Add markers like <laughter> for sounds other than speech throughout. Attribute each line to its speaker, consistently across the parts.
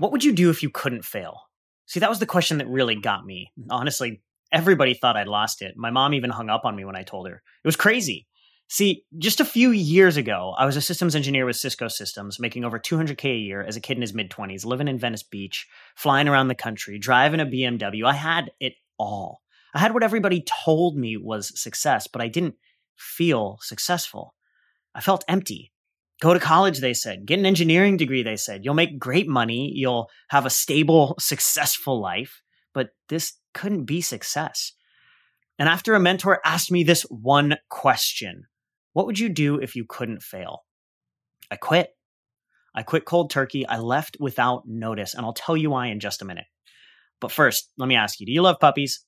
Speaker 1: What would you do if you couldn't fail? See, that was the question that really got me. Mm. Honestly, everybody thought I'd lost it. My mom even hung up on me when I told her. It was crazy. See, just a few years ago, I was a systems engineer with Cisco Systems, making over 200K a year as a kid in his mid 20s, living in Venice Beach, flying around the country, driving a BMW. I had it all. I had what everybody told me was success, but I didn't feel successful. I felt empty. Go to college, they said. Get an engineering degree, they said. You'll make great money. You'll have a stable, <laughs> successful life. But this couldn't be success. And after a mentor asked me this one question What would you do if you couldn't fail? I quit. I quit cold turkey. I left without notice. And I'll tell you why in just a minute. But first, let me ask you do you love puppies?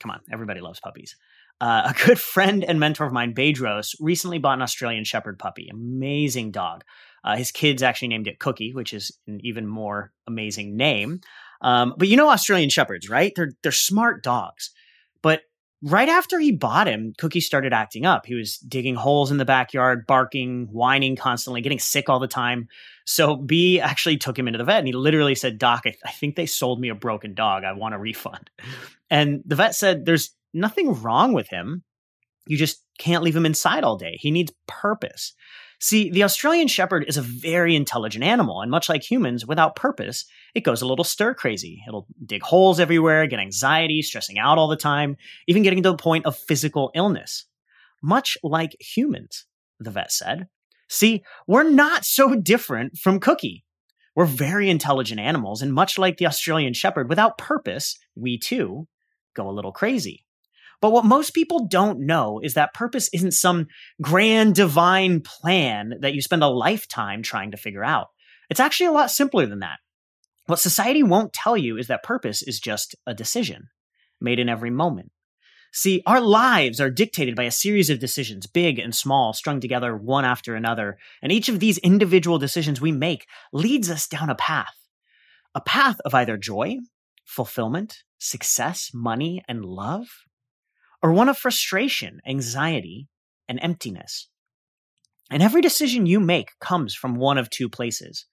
Speaker 1: Come on, everybody loves puppies. Uh, a good friend and mentor of mine, Bedros, recently bought an Australian Shepherd puppy. Amazing dog. Uh, his kids actually named it Cookie, which is an even more amazing name. Um, but you know Australian Shepherds, right? They're they're smart dogs. But right after he bought him, Cookie started acting up. He was digging holes in the backyard, barking, whining constantly, getting sick all the time. So B actually took him into the vet and he literally said, Doc, I, th- I think they sold me a broken dog. I want a refund. <laughs> And the vet said, There's nothing wrong with him. You just can't leave him inside all day. He needs purpose. See, the Australian Shepherd is a very intelligent animal, and much like humans, without purpose, it goes a little stir crazy. It'll dig holes everywhere, get anxiety, stressing out all the time, even getting to the point of physical illness. Much like humans, the vet said. See, we're not so different from Cookie. We're very intelligent animals, and much like the Australian Shepherd, without purpose, we too go a little crazy. But what most people don't know is that purpose isn't some grand divine plan that you spend a lifetime trying to figure out. It's actually a lot simpler than that. What society won't tell you is that purpose is just a decision made in every moment. See, our lives are dictated by a series of decisions, big and small, strung together one after another. And each of these individual decisions we make leads us down a path. A path of either joy, fulfillment, success, money, and love, or one of frustration, anxiety, and emptiness. And every decision you make comes from one of two places.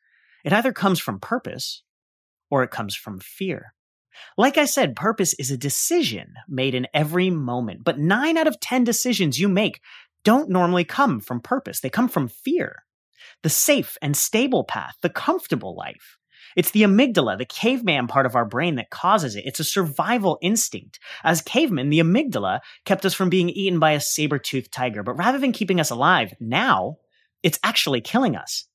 Speaker 1: It either comes from purpose or it comes from fear. Like I said, purpose is a decision made in every moment, but nine out of 10 decisions you make don't normally come from purpose. They come from fear. The safe and stable path, the comfortable life. It's the amygdala, the caveman part of our brain that causes it. It's a survival instinct. As cavemen, the amygdala kept us from being eaten by a saber-toothed tiger, but rather than keeping us alive, now it's actually killing us.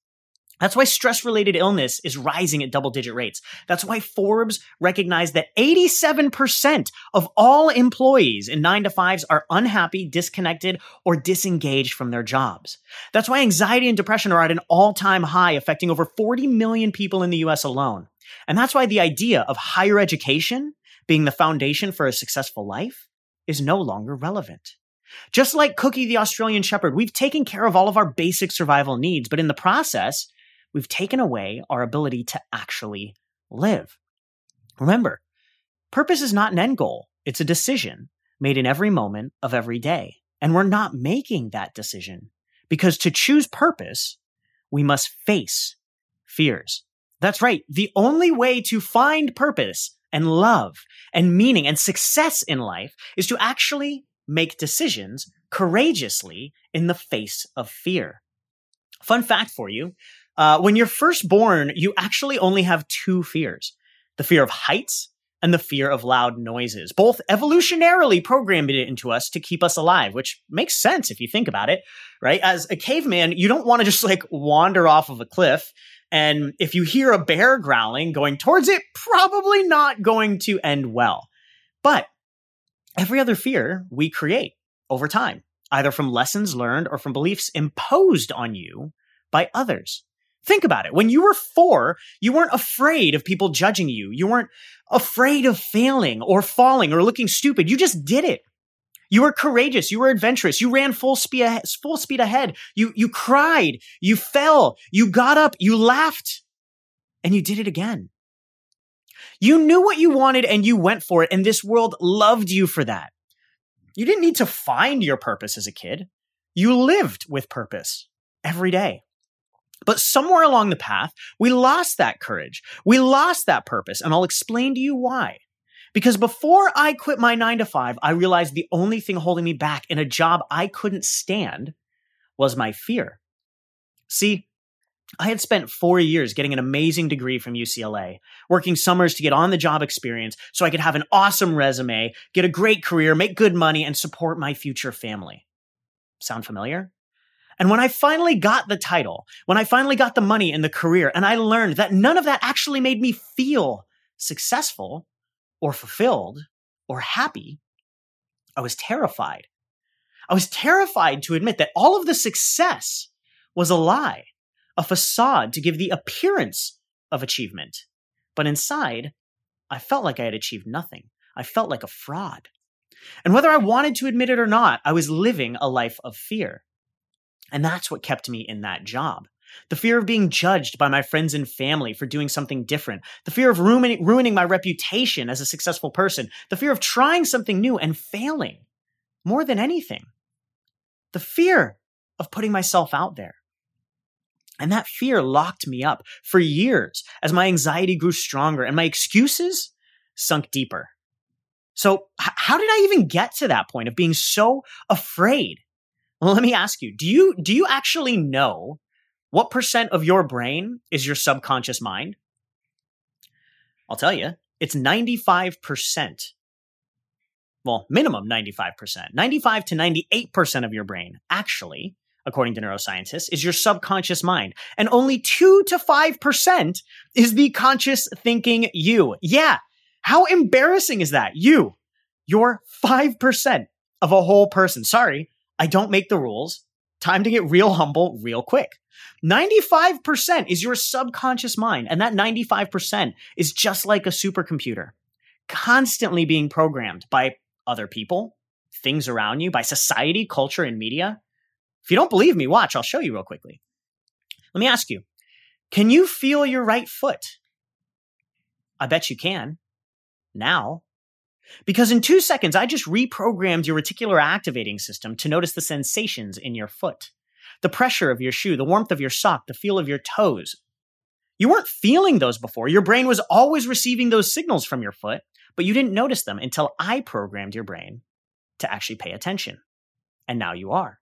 Speaker 1: That's why stress related illness is rising at double digit rates. That's why Forbes recognized that 87% of all employees in nine to fives are unhappy, disconnected, or disengaged from their jobs. That's why anxiety and depression are at an all time high, affecting over 40 million people in the US alone. And that's why the idea of higher education being the foundation for a successful life is no longer relevant. Just like Cookie the Australian Shepherd, we've taken care of all of our basic survival needs, but in the process, we've taken away our ability to actually live. Remember, purpose is not an end goal, it's a decision made in every moment of every day. And we're not making that decision because to choose purpose, we must face fears. That's right. The only way to find purpose and love and meaning and success in life is to actually make decisions courageously in the face of fear. Fun fact for you Uh, when you're first born, you actually only have two fears the fear of heights and the fear of loud noises. Both evolutionarily programmed it into us to keep us alive, which makes sense if you think about it, right? As a caveman, you don't want to just like wander off of a cliff. And if you hear a bear growling going towards it, probably not going to end well. But every other fear we create over time, either from lessons learned or from beliefs imposed on you by others. Think about it. When you were four, you weren't afraid of people judging you. You weren't afraid of failing or falling or looking stupid. You just did it. You were courageous. You were adventurous. You ran full speed, full speed ahead. You, you cried. You fell. You got up. You laughed and you did it again. You knew what you wanted and you went for it. And this world loved you for that. You didn't need to find your purpose as a kid. You lived with purpose every day. But somewhere along the path, we lost that courage. We lost that purpose. And I'll explain to you why. Because before I quit my nine to five, I realized the only thing holding me back in a job I couldn't stand was my fear. See, I had spent four years getting an amazing degree from UCLA, working summers to get on the job experience so I could have an awesome resume, get a great career, make good money, and support my future family. Sound familiar? And when I finally got the title, when I finally got the money and the career, and I learned that none of that actually made me feel successful or fulfilled or happy, I was terrified. I was terrified to admit that all of the success was a lie, a facade to give the appearance of achievement. But inside, I felt like I had achieved nothing. I felt like a fraud. And whether I wanted to admit it or not, I was living a life of fear. And that's what kept me in that job. The fear of being judged by my friends and family for doing something different. The fear of ruining, my reputation as a successful person. The fear of trying something new and failing. More than anything. The fear of putting myself out there. And that fear locked me up for years as my anxiety grew stronger and my excuses sunk deeper. So, h- how did I even get to that point of being so afraid well, let me ask you, do you do you actually know what percent of your brain is your subconscious mind? I'll tell you, it's 95%. Well, minimum 95%. 95 to 98% of your brain, actually, according to neuroscientists, is your subconscious mind. And only 2 to 5% is the conscious thinking you. Yeah. How embarrassing is that? You, you're 5% of a whole person. Sorry, I don't make the rules. Time to get real humble real quick. 95% is your subconscious mind. And that 95% is just like a supercomputer, constantly being programmed by other people, things around you, by society, culture, and media. If you don't believe me, watch, I'll show you real quickly. Let me ask you can you feel your right foot? I bet you can. Now. Because in two seconds, I just reprogrammed your reticular activating system to notice the sensations in your foot the pressure of your shoe, the warmth of your sock, the feel of your toes. You weren't feeling those before. Your brain was always receiving those signals from your foot, but you didn't notice them until I programmed your brain to actually pay attention. And now you are.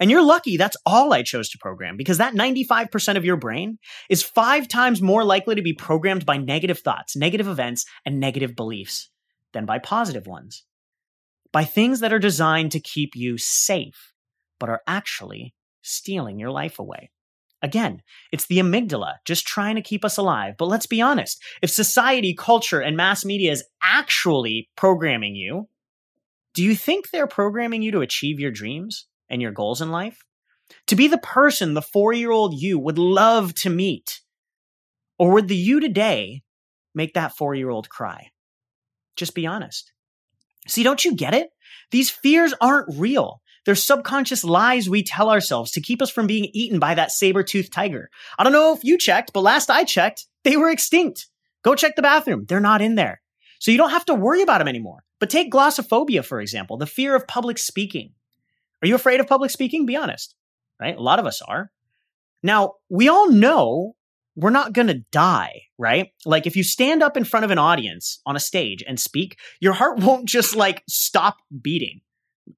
Speaker 1: And you're lucky that's all I chose to program because that 95% of your brain is five times more likely to be programmed by negative thoughts, negative events, and negative beliefs than by positive ones. By things that are designed to keep you safe, but are actually stealing your life away. Again, it's the amygdala just trying to keep us alive. But let's be honest if society, culture, and mass media is actually programming you, do you think they're programming you to achieve your dreams and your goals in life? To be the person the four year old you would love to meet? Or would the you today make that four year old cry? Just be honest. See, don't you get it? These fears aren't real. They're subconscious lies we tell ourselves to keep us from being eaten by that saber-toothed tiger. I don't know if you checked, but last I checked, they were extinct. Go check the bathroom. They're not in there. So you don't have to worry about them anymore. But take glossophobia, for example, the fear of public speaking. Are you afraid of public speaking? Be honest, right? A lot of us are. Now, we all know we're not going to die, right? Like if you stand up in front of an audience on a stage and speak, your heart <laughs> won't just like stop beating.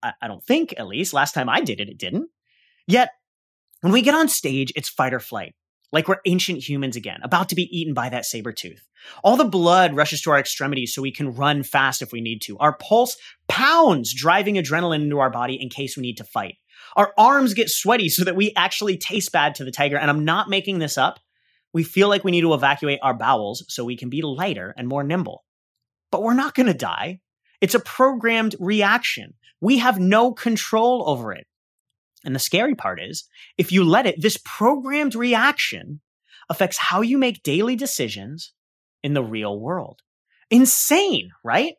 Speaker 1: I, I, don't think, at least. Last time I did it, it didn't. Yet, when we get on stage, it's fight or flight. like we're ancient humans again, about to be eaten by that saber tooth. All the blood rushes to our extremities so we can run fast if we need to. Our pulse pounds, driving adrenaline into our body in case we need to fight. Our arms get sweaty so that we actually taste bad to the tiger. And I'm not making this up. We feel like we need to evacuate our bowels so we can be lighter and more nimble. But we're not going to die. It's a programmed reaction. We have no control over it. And the scary part is, if you let it, this programmed reaction affects how you make daily decisions in the real world. Insane, right?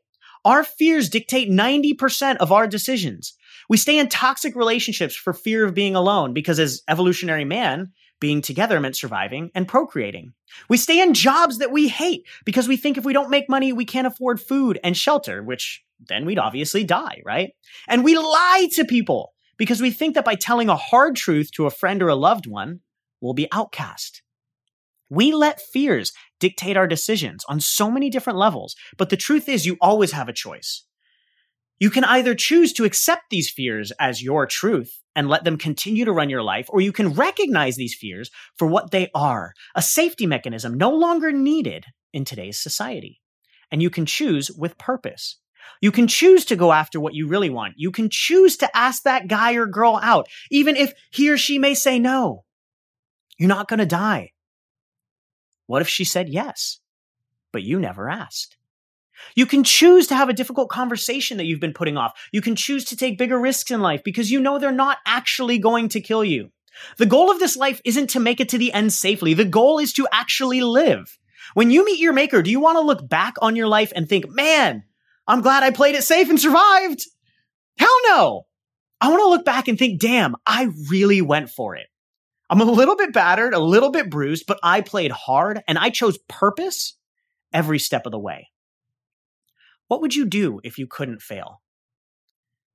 Speaker 1: Our fears dictate 90% of our decisions. We stay in toxic relationships for fear of being alone because as evolutionary man, being together meant surviving and procreating. We stay in jobs that we hate because we think if we don't make money, we can't afford food and shelter, which then we'd obviously die, right? And we lie to people because we think that by telling a hard truth to a friend or a loved one, we'll be outcast. We let fears dictate our decisions on so many different levels, but the truth is you always have a choice. You can either choose to accept these fears as your truth and let them continue to run your life, or you can recognize these fears for what they are, a safety mechanism no longer needed in today's society. And you can choose with purpose. You can choose to go after what you really want. You can choose to ask that guy or girl out, even if he or she may say no. You're not going to die. What if she said yes, but you never asked? You can choose to have a difficult conversation that you've been putting off. You can choose to take bigger risks in life because you know they're not actually going to kill you. The goal of this life isn't to make it to the end safely. The goal is to actually live. When you meet your maker, do you want to look back on your life and think, man, I'm glad I played it safe and survived. Hell no. I want to look back and think, damn, I really went for it. I'm a little bit battered, a little bit bruised, but I played hard and I chose purpose every step of the way. What would you do if you couldn't fail?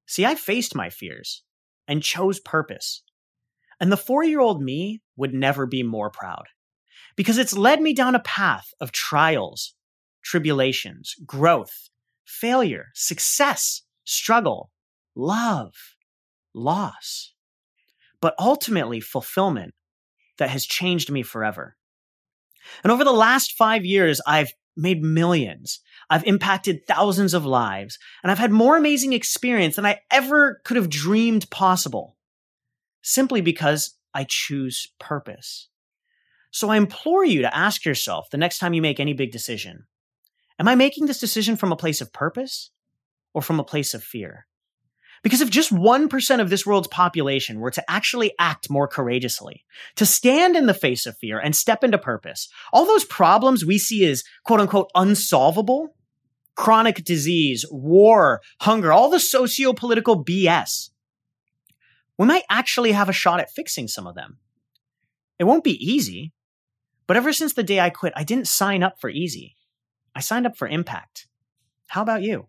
Speaker 1: See, I faced my fears and chose purpose. And the four year old me would never be more proud because it's led me down a path of trials, tribulations, growth, failure, success, struggle, love, loss, but ultimately fulfillment that has changed me forever. And over the last five years, I've made millions. I've impacted thousands of lives, and I've had more amazing experience than I ever could have dreamed possible, simply because I choose purpose. So I implore you to ask yourself the next time you make any big decision Am I making this decision from a place of purpose or from a place of fear? Because if just 1% of this world's population were to actually act more courageously, to stand in the face of fear and step into purpose, all those problems we see as quote unquote unsolvable, chronic disease, war, hunger, all the socio-political BS, we might actually have a shot at fixing some of them. It won't be easy, but ever since the day I quit, I didn't sign up for easy. I signed up for Impact. How about you?